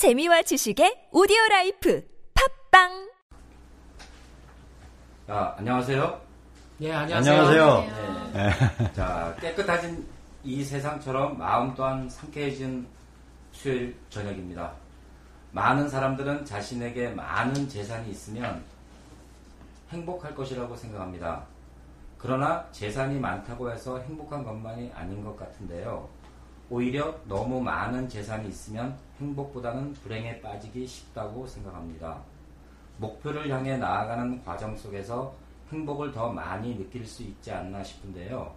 재미와 지식의 오디오 라이프 팟빵 자, 안녕하세요. 예, 안녕하세요. 안녕하세요. 네. 자, 깨끗해진 이 세상처럼 마음 또한 상쾌해진 수요일 저녁입니다. 많은 사람들은 자신에게 많은 재산이 있으면 행복할 것이라고 생각합니다. 그러나 재산이 많다고 해서 행복한 것만이 아닌 것 같은데요. 오히려 너무 많은 재산이 있으면 행복보다는 불행에 빠지기 쉽다고 생각합니다. 목표를 향해 나아가는 과정 속에서 행복을 더 많이 느낄 수 있지 않나 싶은데요.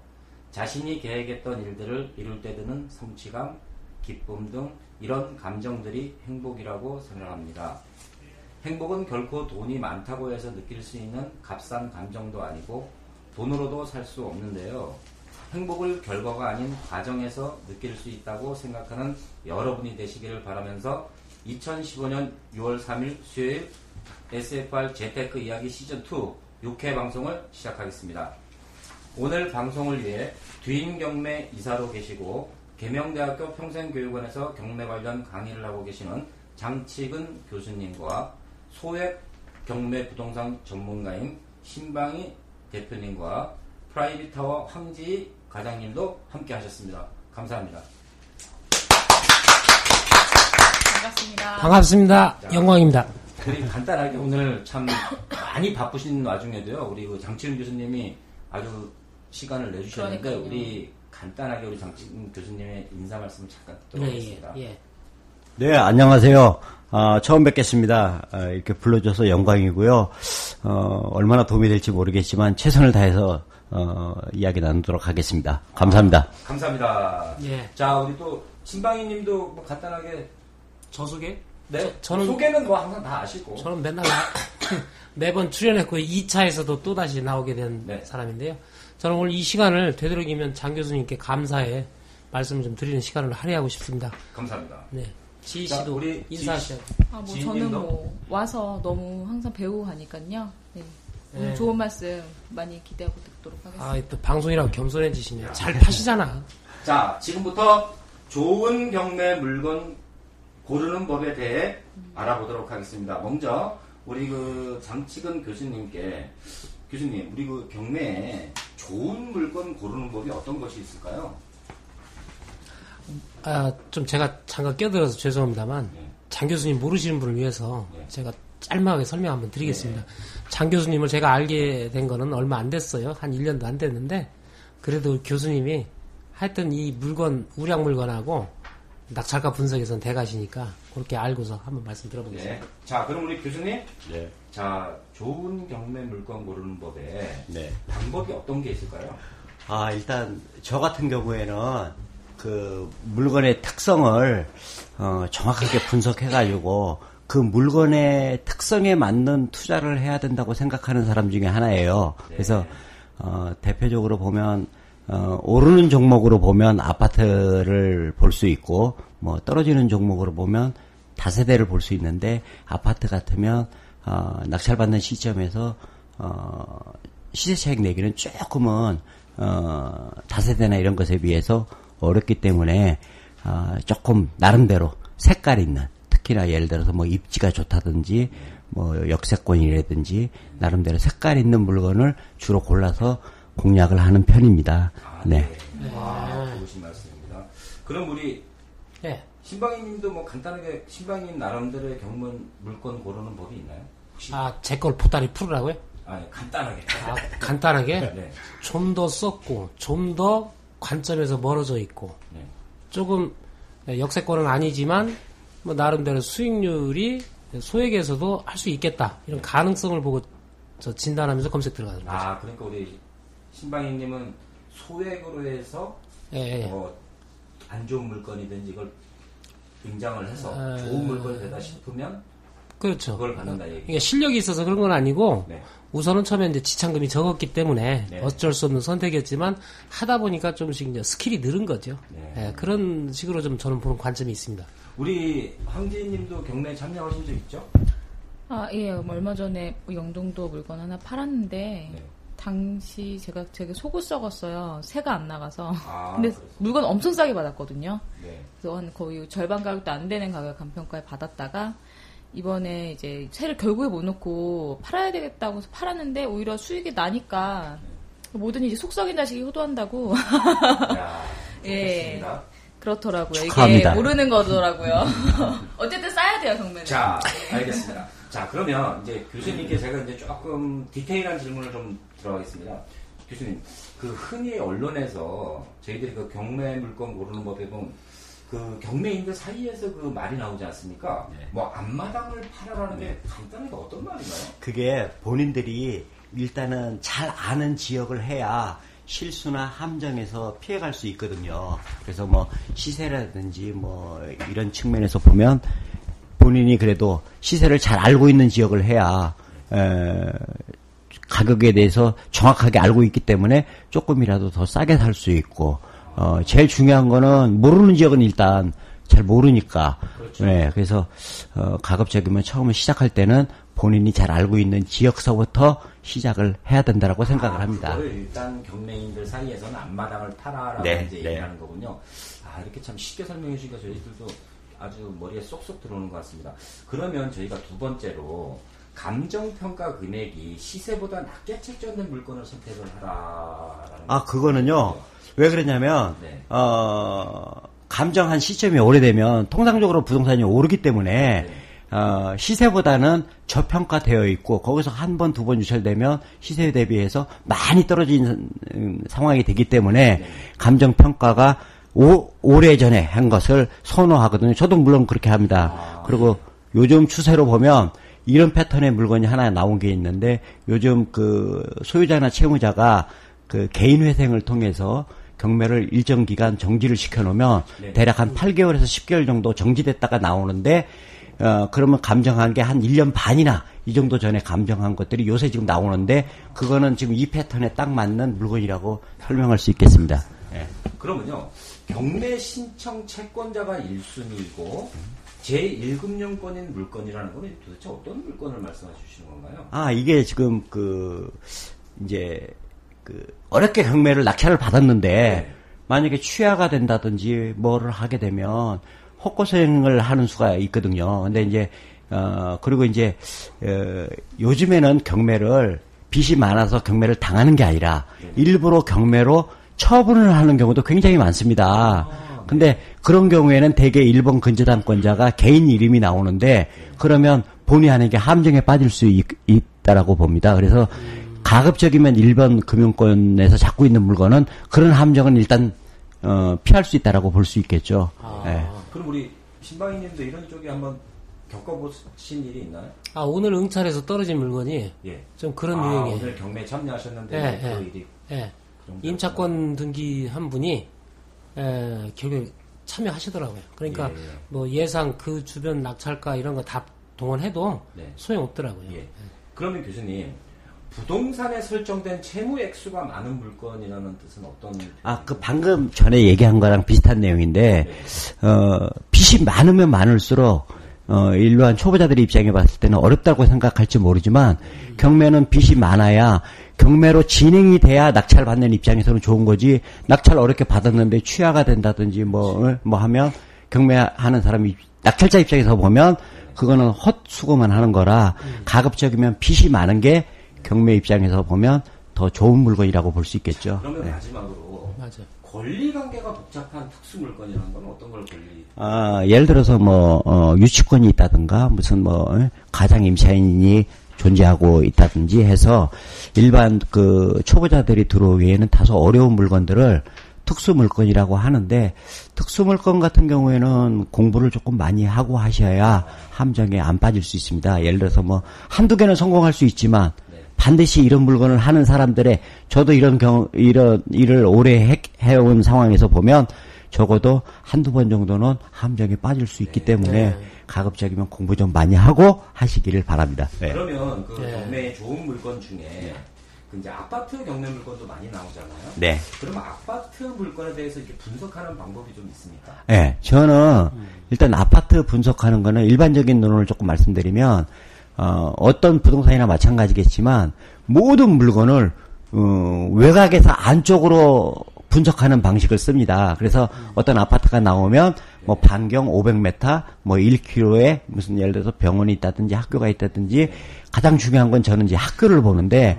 자신이 계획했던 일들을 이룰 때 드는 성취감, 기쁨 등 이런 감정들이 행복이라고 생각합니다. 행복은 결코 돈이 많다고 해서 느낄 수 있는 값싼 감정도 아니고 돈으로도 살 수 없는데요. 행복을 결과가 아닌 과정에서 느낄 수 있다고 생각하는 여러분이 되시기를 바라면서 2015년 6월 3일 수요일 SFR 재테크 이야기 시즌2 6회 방송을 시작하겠습니다. 오늘 방송을 위해 뒤인 경매 이사로 계시고 계명대학교 평생교육원에서 경매 관련 강의를 하고 계시는 장치근 교수님과 소액 경매 부동산 전문가인 신방희 대표님과 프라이빗타워 황지희 과장님도 함께 하셨습니다. 감사합니다. 반갑습니다. 반갑습니다. 자. 영광입니다. 우리 간단하게 오늘 참 많이 바쁘신 와중에도요. 우리 그 장치훈 교수님이 아주 시간을 내주셨는데 그러니까요. 우리 간단하게 우리 장치훈 교수님의 인사 말씀 잠깐 예, 들어보겠습니다. 예, 예. 네, 안녕하세요. 아, 처음 뵙겠습니다. 아, 이렇게 불러줘서 영광이고요. 어, 얼마나 도움이 될지 모르겠지만 최선을 다해서 어, 이야기 나누도록 하겠습니다. 감사합니다. 감사합니다. 예. 자, 우리 또 신방희님도 뭐 간단하게 저 소개? 네, 저- 저는- 소개는 뭐 항상 다 아시고 저는 맨날 나- 매번 출연했고 2차에서도 또 다시 나오게 된 네. 사람인데요. 저는 오늘 이 시간을 되도록이면 장 교수님께 감사의 말씀을 좀 드리는 시간을 할애하고 싶습니다. 감사합니다. 네. 지희 자, 씨도 우리 인사하셔야 아, 뭐? 저는 뭐 와서 너무 항상 배우고 하니까요. 네. 네. 좋은 말씀 많이 기대하고 듣도록 하겠습니다. 아, 또 방송이라고 겸손해지시네. 잘 파시잖아. 자, 지금부터 좋은 경매 물건 고르는 법에 대해 알아보도록 하겠습니다. 먼저 우리 그 장치근 교수님께 교수님, 우리 그 경매에 좋은 물건 고르는 법이 어떤 것이 있을까요? 아, 좀 제가 잠깐 껴들어서 죄송합니다만 네. 장 교수님 모르시는 분을 위해서 네. 제가 짤막하게 설명 한번 드리겠습니다. 장 교수님을 제가 알게 된 거는 얼마 안 됐어요. 한 1년도 안 됐는데 그래도 교수님이 하여튼 이 물건 우량 물건하고 낙찰가 분석에선 대가시니까 그렇게 알고서 한번 말씀 들어보겠습니다. 네. 자, 그럼 우리 교수님, 네. 자, 좋은 경매 물건 고르는 법에 네. 방법이 어떤 게 있을까요? 아, 일단 저 같은 경우에는 그 물건의 특성을 어, 정확하게 분석해가지고 그 물건의 특성에 맞는 투자를 해야 된다고 생각하는 사람 중에 하나예요. 그래서 어, 대표적으로 보면 어, 오르는 종목으로 보면 아파트를 볼 수 있고 뭐 떨어지는 종목으로 보면 다세대를 볼 수 있는데 아파트 같으면 어, 낙찰받는 시점에서 어, 시세 차익 내기는 조금은 어, 다세대나 이런 것에 비해서 어렵기 때문에 어, 조금 나름대로 색깔 있는 특히나 예를 들어서 뭐 입지가 좋다든지 뭐 역세권이라든지 나름대로 색깔 있는 물건을 주로 골라서 공략을 하는 편입니다. 네. 아, 좋으신 말씀입니다. 그럼 우리 네. 신방희님도 뭐 간단하게 신방희님 나름대로의 경문 물건 고르는 법이 있나요? 혹시? 아, 제 걸 보따리 풀으라고요? 아니 간단하게. 아, 간단하게 네. 좀더 썼고 좀 더 관점에서 멀어져 있고 네. 조금 역세권은 아니지만 뭐 나름대로 수익률이 소액에서도 할 수 있겠다 이런 가능성을 보고 저 진단하면서 검색 들어가는 거죠. 아 그러니까 우리 신방희님은 소액으로 해서 예, 예. 뭐안 좋은 물건이든지 이걸 임장을 해서 아, 좋은 물건이 되다 싶으면 그렇죠. 그걸 받는다 얘기. 그러니까 실력이 있어서 그런 건 아니고 네. 우선은 처음에 이제 지참금이 적었기 때문에 네. 어쩔 수 없는 선택이었지만 하다 보니까 좀씩 이제 스킬이 늘은 거죠. 네. 예, 그런 식으로 좀 저는 보는 관점이 있습니다. 우리 황지희님도 경매 참여하신 적 있죠? 아, 예. 얼마 전에 영종도 물건 하나 팔았는데 네. 당시 제가 되게 속을 썩었어요. 세가 안 나가서. 아, 근데 그렇습니다. 물건 엄청 싸게 받았거든요. 네. 그래서 한 거의 절반 가격도 안 되는 가격 감평가에 받았다가 이번에 이제 새를 결국에 못 놓고 팔아야 되겠다고 해서 팔았는데 오히려 수익이 나니까 뭐든 이제 속 썩인 자식이 효도한다고 야, 예. 그렇더라고요. 축하합니다. 이게 모르는 거더라고요. 어쨌든 싸야 돼요, 경매는. 자, 알겠습니다. 자, 그러면 이제 교수님께 제가 이제 조금 디테일한 질문을 좀 들어가겠습니다. 교수님, 그 흔히 언론에서 저희들이 그 경매 물건 고르는 법에 보면 그 경매인들 사이에서 그 말이 나오지 않습니까? 뭐 앞마당을 팔아라는 게 간단하게 어떤 말인가요? 그게 본인들이 일단은 잘 아는 지역을 해야 실수나 함정에서 피해갈 수 있거든요. 그래서 뭐 시세라든지 뭐 이런 측면에서 보면 본인이 그래도 시세를 잘 알고 있는 지역을 해야 에, 가격에 대해서 정확하게 알고 있기 때문에 조금이라도 더 싸게 살 수 있고 어, 제일 중요한 거는 모르는 지역은 일단 잘 모르니까 네, 그래서 어, 가급적이면 처음에 시작할 때는 본인이 잘 알고 있는 지역서부터 시작을 해야 된다라고 생각을 합니다. 아, 일단 경매인들 사이에서는 앞마당을 팔아라고 네, 이제 네. 얘기하는 거군요. 아 이렇게 참 쉽게 설명해 주니까 저희들도 아주 머리에 쏙쏙 들어오는 것 같습니다. 그러면 저희가 두 번째로 감정평가 금액이 시세보다 낮게 책정된 물건을 선택을 하라라는 아, 그거는요. 왜 그러냐면, 네. 어, 감정한 시점이 오래되면 통상적으로 부동산이 오르기 때문에, 어, 시세보다는 저평가되어 있고, 거기서 한 번, 두 번 유찰되면 시세 대비해서 많이 떨어진 음, 상황이 되기 때문에, 감정 평가가 오, 오래 전에 한 것을 선호하거든요. 저도 물론 그렇게 합니다. 그리고 요즘 추세로 보면, 이런 패턴의 물건이 하나 나온 게 있는데, 요즘 그 소유자나 채무자가 그 개인 회생을 통해서 경매를 일정 기간 정지를 시켜놓으면 네. 대략 한 8개월에서 10개월 정도 정지됐다가 나오는데 어 그러면 감정한 게 한 1년 반이나 이 정도 전에 감정한 것들이 요새 지금 나오는데 그거는 지금 이 패턴에 딱 맞는 물건이라고 설명할 수 있겠습니다. 예. 그러면요 경매 신청 채권자가 1순위이고 제1금융권인 물건이라는 건 도대체 어떤 물건을 말씀해 주시는 건가요? 아 이게 지금 그 이제 그 어렵게 경매를 낙찰을 받았는데 네. 만약에 취하가 된다든지 뭐를 하게 되면 헛고생을 하는 수가 있거든요. 근데 이제 어 그리고 이제 어 요즘에는 경매를 빚이 많아서 경매를 당하는 게 아니라 일부러 경매로 처분을 하는 경우도 굉장히 많습니다. 근데 그런 경우에는 대개 일본 근저당권자가 개인 이름이 나오는데 그러면 본의 아니게 함정에 빠질 수 있, 있다라고 봅니다. 그래서 가급적이면 일본 금융권에서 잡고 있는 물건은 그런 함정은 일단 어, 피할 수 있다라고 볼 수 있겠죠. 예. 그럼 우리 신방위님도 이런 쪽에 한번 겪어보신 일이 있나요? 아, 오늘 응찰에서 떨어진 물건이 예. 좀 그런 아, 유형이에요. 오늘 경매 참여하셨는데 예, 그 예. 일이 예. 정도 임차권 등기 한 분이 에, 결국에 참여하시더라고요. 그러니까 예. 뭐 예상 그 주변 낙찰가 이런 거 다 동원해도 네. 소용 없더라고요. 예. 그러면 교수님 부동산에 설정된 채무 액수가 많은 물건이라는 뜻은 어떤 아, 그 방금 전에 얘기한 거랑 비슷한 내용인데, 어, 빚이 많으면 많을수록, 어, 일반 초보자들의 입장에 봤을 때는 어렵다고 생각할지 모르지만, 경매는 빚이 많아야, 경매로 진행이 돼야 낙찰 받는 입장에서는 좋은 거지, 낙찰 어렵게 받았는데 취하가 된다든지 뭐, 어, 뭐 하면, 경매하는 사람이, 낙찰자 입장에서 보면, 그거는 헛수고만 하는 거라, 가급적이면 빚이 많은 게, 경매 입장에서 보면 더 좋은 물건이라고 볼 수 있겠죠. 그러면 네. 마지막으로 맞아요. 권리 관계가 복잡한 특수 물건이라는 건 어떤 걸 권리 아, 예를 들어서 뭐, 어, 유치권이 있다든가, 무슨 뭐, 어, 가장 임차인이 존재하고 있다든지 해서 일반 그 초보자들이 들어오기에는 다소 어려운 물건들을 특수 물건이라고 하는데 특수 물건 같은 경우에는 공부를 조금 많이 하고 하셔야 함정에 안 빠질 수 있습니다. 예를 들어서 뭐 한두 개는 성공할 수 있지만 반드시 이런 물건을 하는 사람들의 저도 이런 경우 이런 일을 오래 해, 해온 상황에서 보면 적어도 한두 번 정도는 함정에 빠질 수 있기 때문에 가급적이면 공부 좀 많이 하고 하시기를 바랍니다. 네. 그러면 그 네. 경매에 좋은 물건 중에 그 이제 아파트 경매 물건도 많이 나오잖아요. 네. 그러면 아파트 물건에 대해서 이렇게 분석하는 방법이 좀 있습니까? 예, 저는 일단 아파트 분석하는 거는 일반적인 논을 조금 말씀드리면 어, 어떤 부동산이나 마찬가지겠지만 모든 물건을 어, 외곽에서 안쪽으로 분석하는 방식을 씁니다. 그래서 어떤 아파트가 나오면 뭐 반경 500m, 뭐 1km에 무슨 예를 들어서 병원이 있다든지 학교가 있다든지 가장 중요한 건 저는 이제 학교를 보는데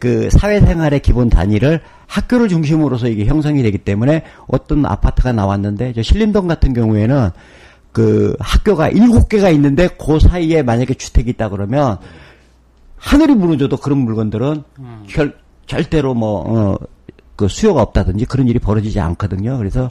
그 사회생활의 기본 단위를 학교를 중심으로서 이게 형성이 되기 때문에 어떤 아파트가 나왔는데 저 신림동 같은 경우에는 그 학교가 일곱 개가 있는데 그 사이에 만약에 주택이 있다 그러면 하늘이 무너져도 그런 물건들은 결, 절대로 뭐, 어, 그 수요가 없다든지 그런 일이 벌어지지 않거든요. 그래서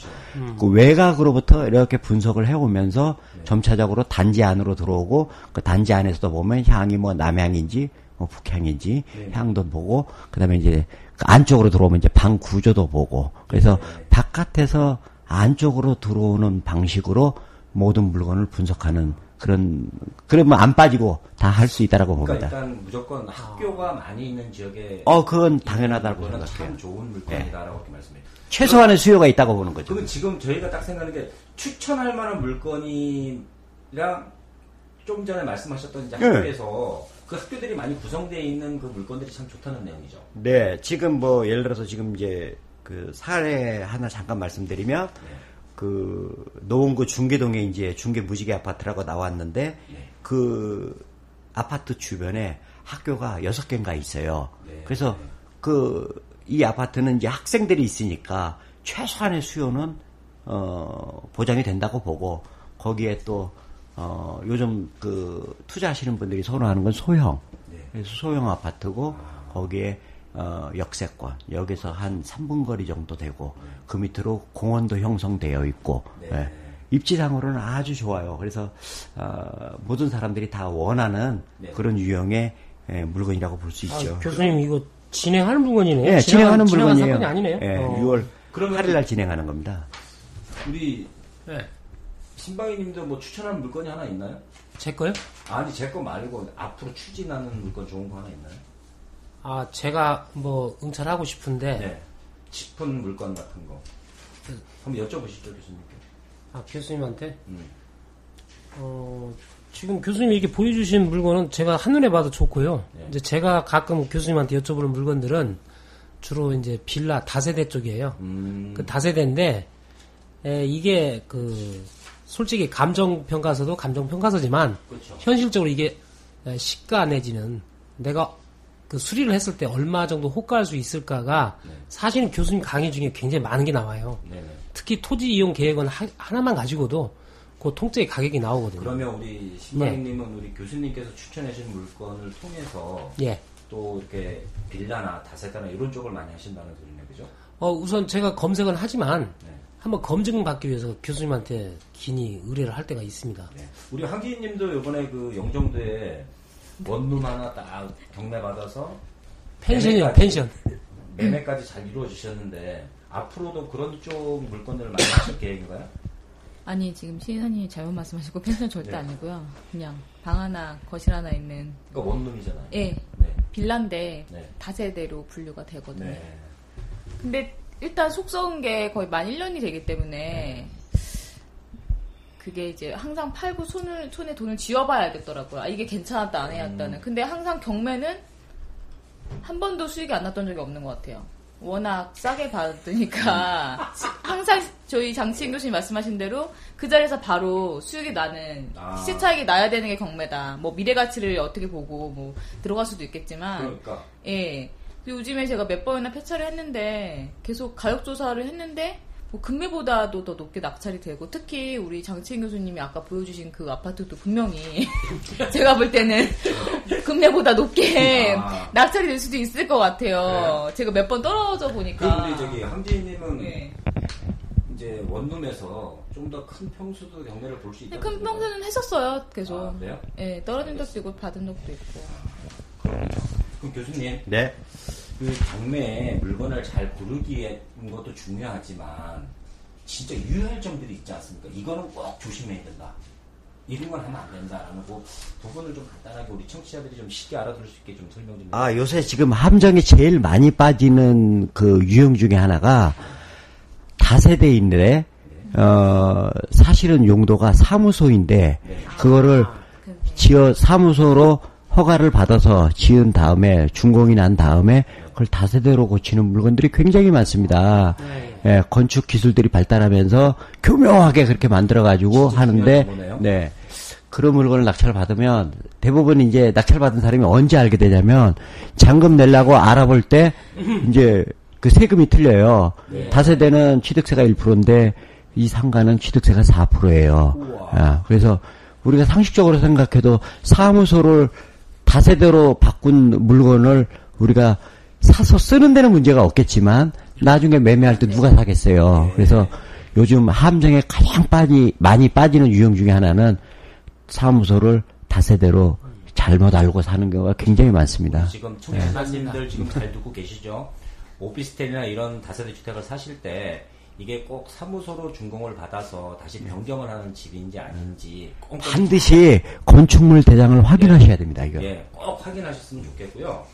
그 외곽으로부터 이렇게 분석을 해오면서 점차적으로 단지 안으로 들어오고 그 단지 안에서도 보면 향이 뭐 남향인지 뭐 북향인지 향도 보고 그다음에 이제 그 안쪽으로 들어오면 이제 방 구조도 보고 그래서 바깥에서 안쪽으로 들어오는 방식으로 모든 물건을 분석하는 그런 그러면 안 빠지고 다 할 수 있다라고 그러니까 봅니다. 일단 무조건 학교가 많이 있는 지역에 어 그건 당연하다고 생각해요. 참 좋은 물건이다라고 이렇게 말씀해요. 최소한의 수요가 있다고 보는 거죠. 그러면 지금 저희가 딱 생각하는 게 추천할 만한 물건이랑 좀 전에 말씀하셨던 이제 네. 학교에서 그 학교들이 많이 구성되어 있는 그 물건들이 참 좋다는 내용이죠. 네, 지금 뭐 예를 들어서 지금 이제 그 사례 하나 잠깐 말씀드리면 그 노원구 중계동에 이제 중계 무지개 아파트라고 나왔는데 그 아파트 주변에 학교가 여섯 개인가 있어요. 네. 그래서 그 이 아파트는 이제 학생들이 있으니까 최소한의 수요는 어 보장이 된다고 보고 거기에 또 어, 요즘 그 투자하시는 분들이 선호하는 건 소형. 그래서 소형 아파트고 거기에 어, 역세권 여기서 한 3분 거리 정도 되고 그 밑으로 공원도 형성되어 있고 예. 입지상으로는 아주 좋아요. 그래서 어, 모든 사람들이 다 원하는 네. 그런 유형의 예, 물건이라고 볼 수 있죠. 아, 교수님 이거 진행하는 물건이네요. 예, 진행하는 진행한 물건이에요. 사건이 아니네요. 예, 어. 6월 그러면- 8일 날 진행하는 겁니다. 우리 네. 신방이님도 뭐 추천할 물건이 하나 있나요? 제 거요? 아니 제 거 말고 앞으로 추진하는 물건 좋은 거 하나 있나요? 아 제가 뭐 응찰하고 싶은데 네. 싶은 물건 같은 거. 한번 여쭤보시죠 교수님께. 아 교수님한테 음. 어, 지금 교수님이 이렇게 보여주신 물건은 제가 한눈에 봐도 좋고요. 네. 이제 제가 가끔 교수님한테 여쭤보는 물건들은 주로 이제 빌라 다세대 쪽이에요. 음. 그 다세대인데 에, 이게 그 솔직히 감정 평가서도 감정 평가서지만 그렇죠. 현실적으로 이게 에, 시가 내지는 내가 그 수리를 했을 때 얼마 정도 호가할 수 있을까가 사실은 교수님 강의 중에 굉장히 많은 게 나와요. 네네. 특히 토지 이용 계획은 하, 하나만 가지고도 그 통째 가격이 나오거든요. 그러면 우리 신방님은 우리 교수님께서 추천해 주신 물건을 통해서 예. 또 이렇게 빌라나 다세대나 이런 쪽을 많이 하신다는 소리네, 그죠? 어, 우선 제가 검색은 하지만 네. 한번 검증 받기 위해서 교수님한테 긴히 의뢰를 할 때가 있습니다. 네. 우리 황기인님도 이번에 그 영종도에 원룸 하나 딱 경매 받아서 펜션이요, 펜션. 매매까지 잘 이루어지셨는데 앞으로도 그런 쪽 물건들을 많이 하실 계획인가요? 아니 지금 시인사님이 잘못 말씀하시고 펜션 절대 네. 아니고요. 그냥 방 하나 거실 하나 있는 그러니까 원룸이잖아요. 예 네. 빌라인데 네. 다세대로 분류가 되거든요. 네. 근데 일단 속 썩은 게 거의 만 1년이 되기 때문에 그게 이제 항상 팔고 손을 손에 돈을 쥐어봐야겠더라고요. 아, 이게 괜찮았다 안 해왔다는. 음. 근데 항상 경매는 한 번도 수익이 안 났던 적이 없는 것 같아요. 워낙 싸게 받으니까 항상 저희 장치인 교수님 말씀하신 대로 그 자리에서 바로 수익이 나는 아. 시세 차익이 나야 되는 게 경매다. 뭐 미래 가치를 어떻게 보고 뭐 들어갈 수도 있겠지만 그러니까 예. 그리고 요즘에 제가 몇 번이나 폐차를 했는데 계속 가격 조사를 했는데 뭐 금매보다도 더 높게 낙찰이 되고 특히 우리 장치인 교수님이 아까 보여주신 그 아파트도 분명히 제가 볼 때는 금매보다 높게 아. 낙찰이 될 수도 있을 것 같아요. 제가 몇 번 떨어져 그 보니까. 우리 저기 황지희님은 예. 이제 원룸에서 좀 더 큰 평수도 경매를 볼 수 있다. 큰 평소는 했었어요. 계속. 아? 예, 떨어진 적도 있고 받은 적도 있고. 그럼 교수님 네. 그 경매에 물건을 잘 고르기에 것도 중요하지만 진짜 유효할 점들이 있지 않습니까? 이거는 꼭 조심해야 된다. 이런 건 하면 안 된다라는 거 부분을 좀 간단하게 우리 청취자들이 좀 쉽게 알아들을 수 있게 좀 설명 좀. 아, 요새 지금 함정이 제일 많이 빠지는 그 유형 중에 하나가 다세대인데, 어, 사실은 용도가 사무소인데, 그거를 지어 사무소로 허가를 받아서 지은 다음에 준공이 난 다음에 그걸 다세대로 고치는 물건들이 굉장히 많습니다. 네. 예, 건축 기술들이 발달하면서 교묘하게 그렇게 만들어가지고 하는데. 네. 그런 물건을 낙찰 받으면 대부분 이제 낙찰 받은 사람이 언제 알게 되냐면 잔금 내려고 알아볼 때 이제 그 세금이 틀려요. 네. 다세대는 취득세가 1%인데 이 상가는 취득세가 4%예요. 아, 그래서 우리가 상식적으로 생각해도 사무소를 다세대로 바꾼 물건을 우리가 사서 쓰는 데는 문제가 없겠지만 나중에 매매할 때 누가 사겠어요. 그래서 요즘 함정에 가장 빠지, 많이 빠지는 유형 중에 하나는 사무소를 다세대로 잘못 알고 사는 경우가 굉장히 많습니다. 지금 청취자님들 지금 잘 듣고 계시죠? 오피스텔이나 이런 다세대 주택을 사실 때 이게 꼭 사무소로 준공을 받아서 다시 변경을 하는 집인지 아닌지 반드시 건축물 대장을 확인하셔야 됩니다, 이거. 예, 꼭 확인하셨으면 좋겠고요.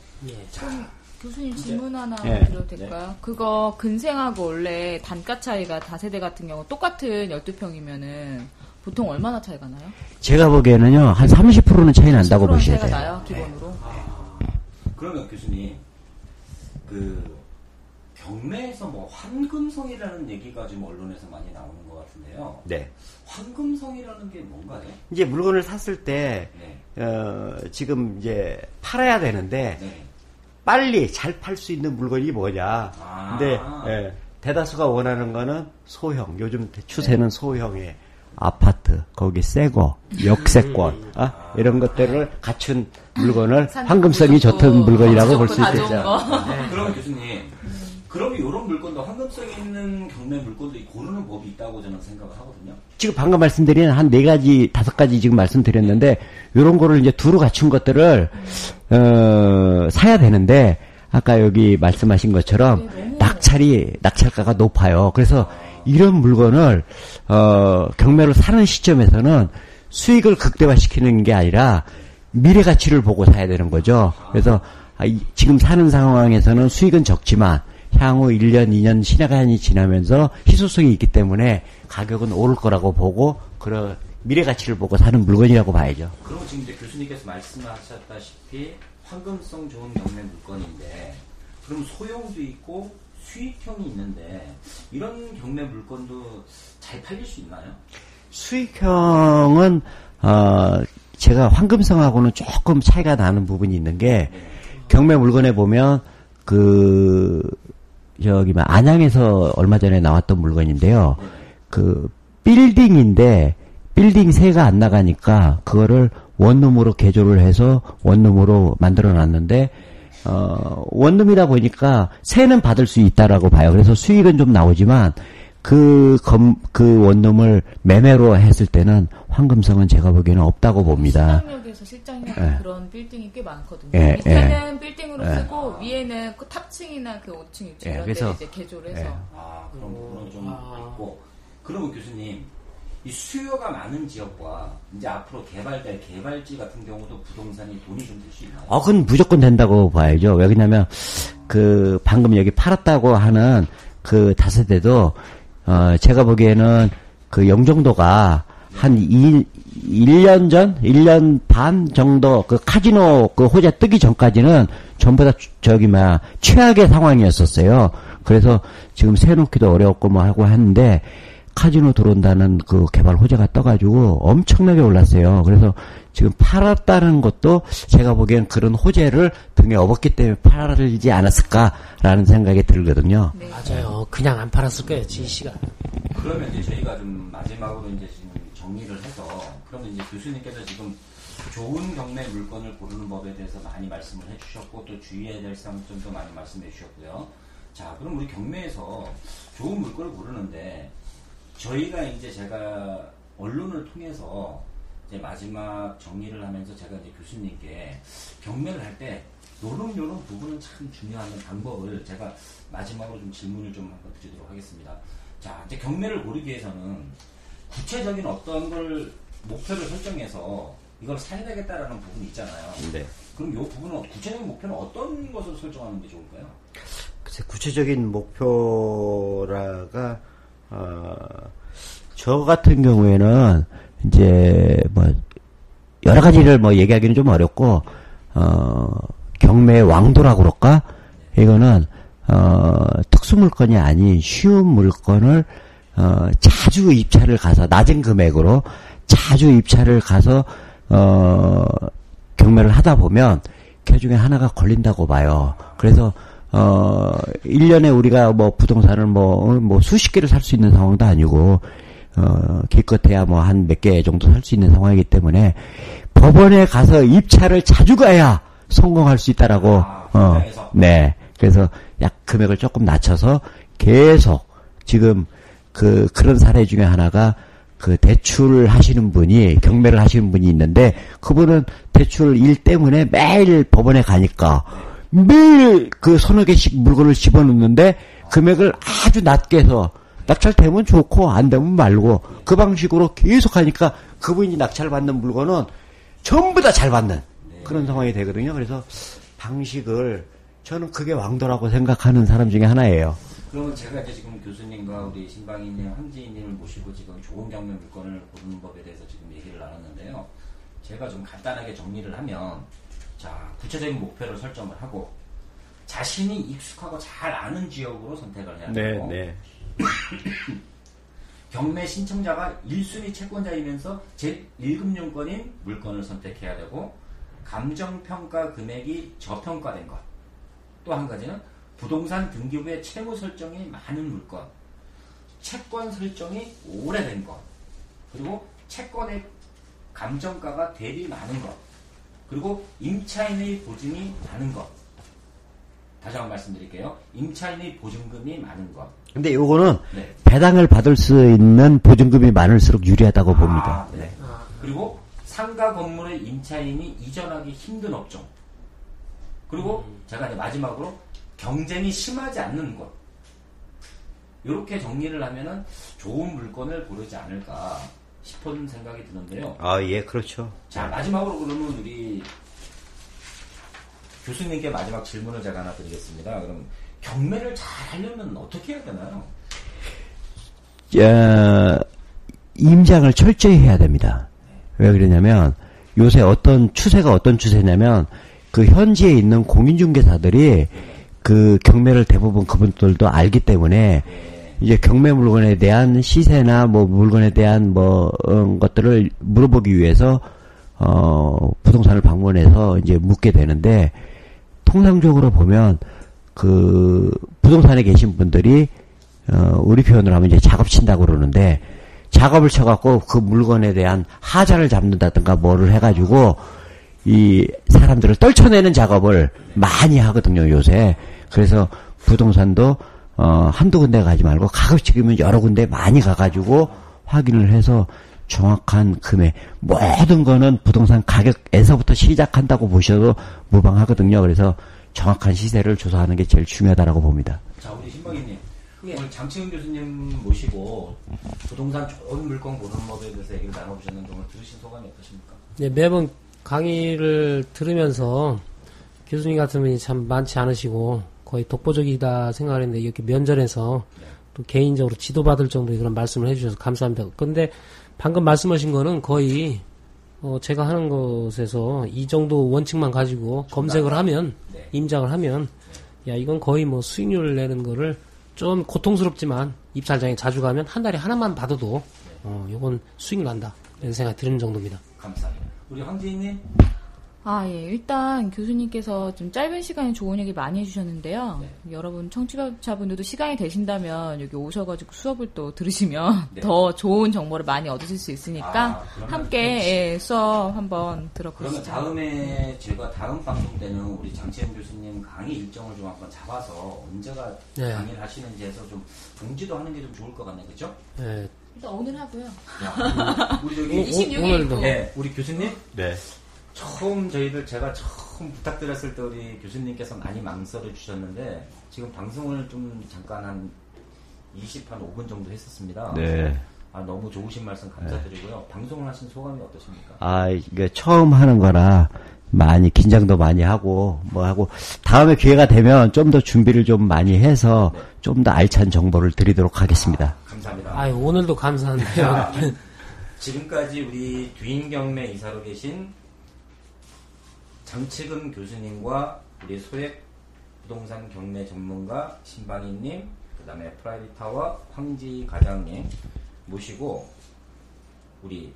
자, 교수님 질문 하나 예. 드려도 될까요? 그거 근생하고 원래 단가 차이가 다세대 같은 경우 똑같은 12평이면은 보통 얼마나 차이가 나요? 제가 보기에는요, 한 30%는 차이 난다고 10% 보셔야 차이가 돼요. 나요, 기본으로. 그러면 교수님 그 경매에서 뭐 황금성이라는 얘기가 지금 언론에서 많이 나오는 것 같은데요. 네. 황금성이라는 게 뭔가요? 이제 물건을 샀을 때, 네. 어, 지금 이제 팔아야 되는데, 네. 빨리 잘 팔 수 있는 물건이 뭐냐. 아. 근데, 예, 대다수가 원하는 거는 소형. 요즘 추세는 소형의 아파트, 거기 새거, 역세권, 아, 이런 것들을 갖춘 물건을 산 황금성이 좋던 물건이라고 볼 수 있겠죠. 거. 그러면 교수님, 그러면 이런 물건도 황금성이 있는 경매 물건도 고르는 법이 있다고 저는 생각을 하거든요. 지금 방금 말씀드린 한 네 가지, 다섯 가지 지금 말씀드렸는데, 요런 거를 이제 두루 갖춘 것들을, 어, 사야 되는데, 아까 여기 말씀하신 것처럼, 낙찰이, 낙찰가가 높아요. 그래서 이런 물건을, 어, 경매로 사는 시점에서는 수익을 극대화시키는 게 아니라, 미래 가치를 보고 사야 되는 거죠. 그래서, 아, 이- 지금 사는 상황에서는 수익은 적지만, 향후 1년, 2년 시간이 지나면서 희소성이 있기 때문에 가격은 오를 거라고 보고 그런 미래 가치를 보고 사는 물건이라고 봐야죠. 그럼 지금 이제 교수님께서 말씀하셨다시피 황금성 좋은 경매 물건인데, 그럼 소형도 있고 수익형이 있는데, 이런 경매 물건도 잘 팔릴 수 있나요? 수익형은 어 제가 황금성하고는 조금 차이가 나는 부분이 있는 게 경매 물건에 보면 그 저기 뭐 안양에서 얼마 전에 나왔던 물건인데요. 그 빌딩인데 빌딩 세가 안 나가니까 그거를 원룸으로 개조를 해서 원룸으로 만들어 놨는데 어 원룸이다 보니까 세는 받을 수 있다라고 봐요. 그래서 수익은 좀 나오지만 그, 검, 그 원룸을 매매로 했을 때는 황금성은 제가 보기에는 없다고 봅니다. 실장이나 예. 그런 빌딩이 꽤 많거든요. 예, 밑에는 빌딩으로 예. 쓰고 위에는 그 탑층이나 그 5층, 6층 예, 이런 그래서- 데 이제 개조를 해서 예. 아, 그런 부분은 좀 아. 있고. 그러면 교수님, 이 수요가 많은 지역과 이제 앞으로 개발될 개발지 같은 경우도 부동산이 돈이 좀 될 수 있나요? 어, 그건 무조건 된다고 봐야죠. 왜냐면, 그, 방금 여기 팔았다고 하는 그 다세대도, 어, 제가 보기에는 그 영종도가 한 2, 1년 전? 1년 반 정도 그 카지노 그 호재 뜨기 전까지는 전부 다 주- 저기, 막, 최악의 상황이었었어요. 그래서 지금 세놓기도 어려웠고 뭐 하고 하는데, 카지노 들어온다는 그 개발 호재가 떠가지고 엄청나게 올랐어요. 그래서 지금 팔았다는 것도 제가 보기엔 그런 호재를 등에 업었기 때문에 팔지 않았을까라는 생각이 들거든요. 네. 맞아요. 그냥 안 팔았을 거예요, 지희 씨가. 그러면 이제 저희가 좀 마지막으로 이제 지금 정리를 해서 그러면 이제 교수님께서 지금 좋은 경매 물건을 고르는 법에 대해서 많이 말씀을 해주셨고 또 주의해야 될 사항점도 많이 말씀해 주셨고요. 자, 그럼 우리 경매에서 좋은 물건을 고르는데 저희가 이제 제가 언론을 통해서 이제 마지막 정리를 하면서 제가 이제 교수님께 경매를 할 때 요런 요런 부분은 참 중요한 방법을 제가 마지막으로 좀 질문을 좀 한번 드리도록 하겠습니다. 자, 이제 경매를 고르기 위해서는 구체적인 어떤 걸 목표를 설정해서 이걸 사야 되겠다라는 부분이 있잖아요. 네. 그럼 요 부분은 구체적인 목표는 어떤 것을 설정하는 게 좋을까요? 글쎄, 구체적인 목표라가, 어, 저 같은 경우에는, 이제, 뭐, 여러 가지를 뭐 얘기하기는 좀 어렵고, 어, 경매의 왕도라고 그럴까? 이거는 어, 특수 물건이 아닌 쉬운 물건을 어, 자주 입찰을 가서 낮은 금액으로 자주 입찰을 가서 어, 경매를 하다 보면 그 중에 하나가 걸린다고 봐요. 그래서 어 1년에 우리가 뭐 부동산을 뭐, 뭐 수십 개를 살 수 있는 상황도 아니고 어 기껏해야 뭐 한 몇 개 정도 살 수 있는 상황이기 때문에 법원에 가서 입찰을 자주 가야 성공할 수 있다라고 아, 어? 네. 그래서 약 금액을 조금 낮춰서 계속 지금 그 그런 사례 중에 하나가 그 대출을 하시는 분이 경매를 하시는 분이 있는데 그분은 대출 일 때문에 매일 법원에 가니까 매일 그 서너 개씩 물건을 집어넣는데 금액을 아주 낮게 해서 낙찰되면 좋고 안 되면 말고 그 방식으로 계속 하니까 그분이 낙찰받는 물건은 전부 다 잘 받는 그런 상황이 되거든요. 그래서 방식을 저는 그게 왕도라고 생각하는 사람 중에 하나예요. 그러면 제가 이제 지금 교수님과 우리 신방이님, 황지희님을 모시고 지금 좋은 경매 물건을 고르는 법에 대해서 지금 얘기를 나눴는데요. 제가 좀 간단하게 정리를 하면, 자, 구체적인 목표를 설정을 하고, 자신이 익숙하고 잘 아는 지역으로 선택을 해야 되고, 경매 신청자가 1순위 채권자이면서 제1금융권인 물건을 선택해야 되고 감정평가 금액이 저평가된 것. 또 한 가지는 부동산 등기부의 채무 설정이 많은 물건. 채권 설정이 오래된 것. 그리고 채권의 감정가가 대비 많은 것. 그리고 임차인의 보증이 많은 것. 다시 한번 말씀드릴게요. 임차인의 보증금이 많은 것. 근데 요거는 네. 배당을 받을 수 있는 보증금이 많을수록 유리하다고 봅니다. 아, 네. 그리고 상가 건물의 임차인이 이전하기 힘든 업종. 그리고 제가 이제 마지막으로 경쟁이 심하지 않는 것. 이렇게 정리를 하면은 좋은 물건을 고르지 않을까 싶은 생각이 드는데요. 아, 예, 그렇죠. 자, 마지막으로 그러면 우리 교수님께 마지막 질문을 제가 하나 드리겠습니다. 그럼 경매를 잘 하려면 어떻게 해야 되나요? 어, 임장을 철저히 해야 됩니다. 왜 그러냐면 요새 어떤 추세가 어떤 추세냐면 그 현지에 있는 공인중개사들이 그 경매를 대부분 그분들도 알기 때문에 이제 경매 물건에 대한 시세나 뭐 물건에 대한 뭐 어, 것들을 물어보기 위해서 어 부동산을 방문해서 이제 묻게 되는데 통상적으로 보면 그 부동산에 계신 분들이 어 우리 표현으로 하면 이제 작업 친다고 그러는데 작업을 쳐갖고 그 물건에 대한 하자를 잡는다든가 뭐를 해가지고 이 사람들을 떨쳐내는 작업을 많이 하거든요 요새 그래서 부동산도 어 한두 군데 가지 말고 가급적이면 여러 군데 많이 가가지고 확인을 해서 정확한 금액 모든 거는 부동산 가격에서부터 시작한다고 보셔도 무방하거든요 그래서 정확한 시세를 조사하는 게 제일 중요하다라고 봅니다. 자, 우리 신박이님. 오늘 장치훈 교수님 모시고 부동산 좋은 물건 고르는 법에 대해서 얘기를 나눠보셨는데 오늘 들으신 소감이 어떠십니까? 네, 매번 강의를 들으면서 교수님 같은 분이 참 많지 않으시고 거의 독보적이다 생각했는데 이렇게 면전에서 또 개인적으로 지도받을 정도의 그런 말씀을 해주셔서 감사합니다. 근데 방금 말씀하신 거는 거의 어, 제가 하는 것에서 이 정도 원칙만 가지고 검색을 하면 네. 임장을 하면 야 이건 거의 뭐 수익률을 내는 거를 좀 고통스럽지만 입찰장에 자주 가면 한 달에 하나만 받아도 어 요건 수익 난다 이런 생각이 드는 정도입니다. 감사합니다. 우리 황지희님. 아, 예. 일단 교수님께서 좀 짧은 시간에 좋은 얘기 많이 해주셨는데요. 네. 여러분 청취자분들도 시간이 되신다면 여기 오셔가지고 수업을 또 들으시면 네. 더 좋은 정보를 많이 얻으실 수 있으니까 아, 그러면 함께 예, 수업 한번 그러면 들어보시죠. 다음에 제가 다음 방송 때는 우리 장치현 교수님 강의 일정을 좀 한번 잡아서 언제가 네. 강의를 하시는지 해서 좀 공지도 하는 게 좀 좋을 것 같네, 그죠? 예, 일단 오늘 하고요. 야, 우리 저기 26일 오늘도. 네, 우리 교수님 네. 처음 저희들 제가 처음 부탁드렸을 때 우리 교수님께서 많이 망설여 주셨는데 지금 방송을 좀 잠깐 한 20, 한 5분 정도 했었습니다. 네. 아, 너무 좋으신 말씀 감사드리고요. 방송을 하신 소감이 어떠십니까? 아, 이게 처음 하는 거라 많이 긴장도 많이 하고 뭐 하고 다음에 기회가 되면 좀 더 준비를 좀 많이 해서 좀더 알찬 정보를 드리도록 하겠습니다. 감사합니다. 아유 오늘도 감사한데요. 자, 지금까지 우리 뒤인 경매 이사로 계신 장채근 교수님과 우리 소액 부동산 경매 전문가 신방희님, 그 다음에 프라이빗 타워 황지 과장님 모시고 우리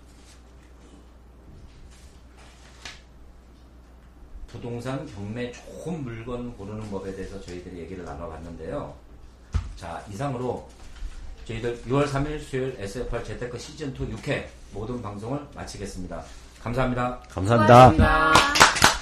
부동산 경매 좋은 물건 고르는 법에 대해서 저희들이 얘기를 나눠봤는데요. 자, 이상으로 저희들 6월 3일 수요일 SFR 재테크 시즌2 6회 모든 방송을 마치겠습니다. 감사합니다. 감사합니다. 고맙습니다.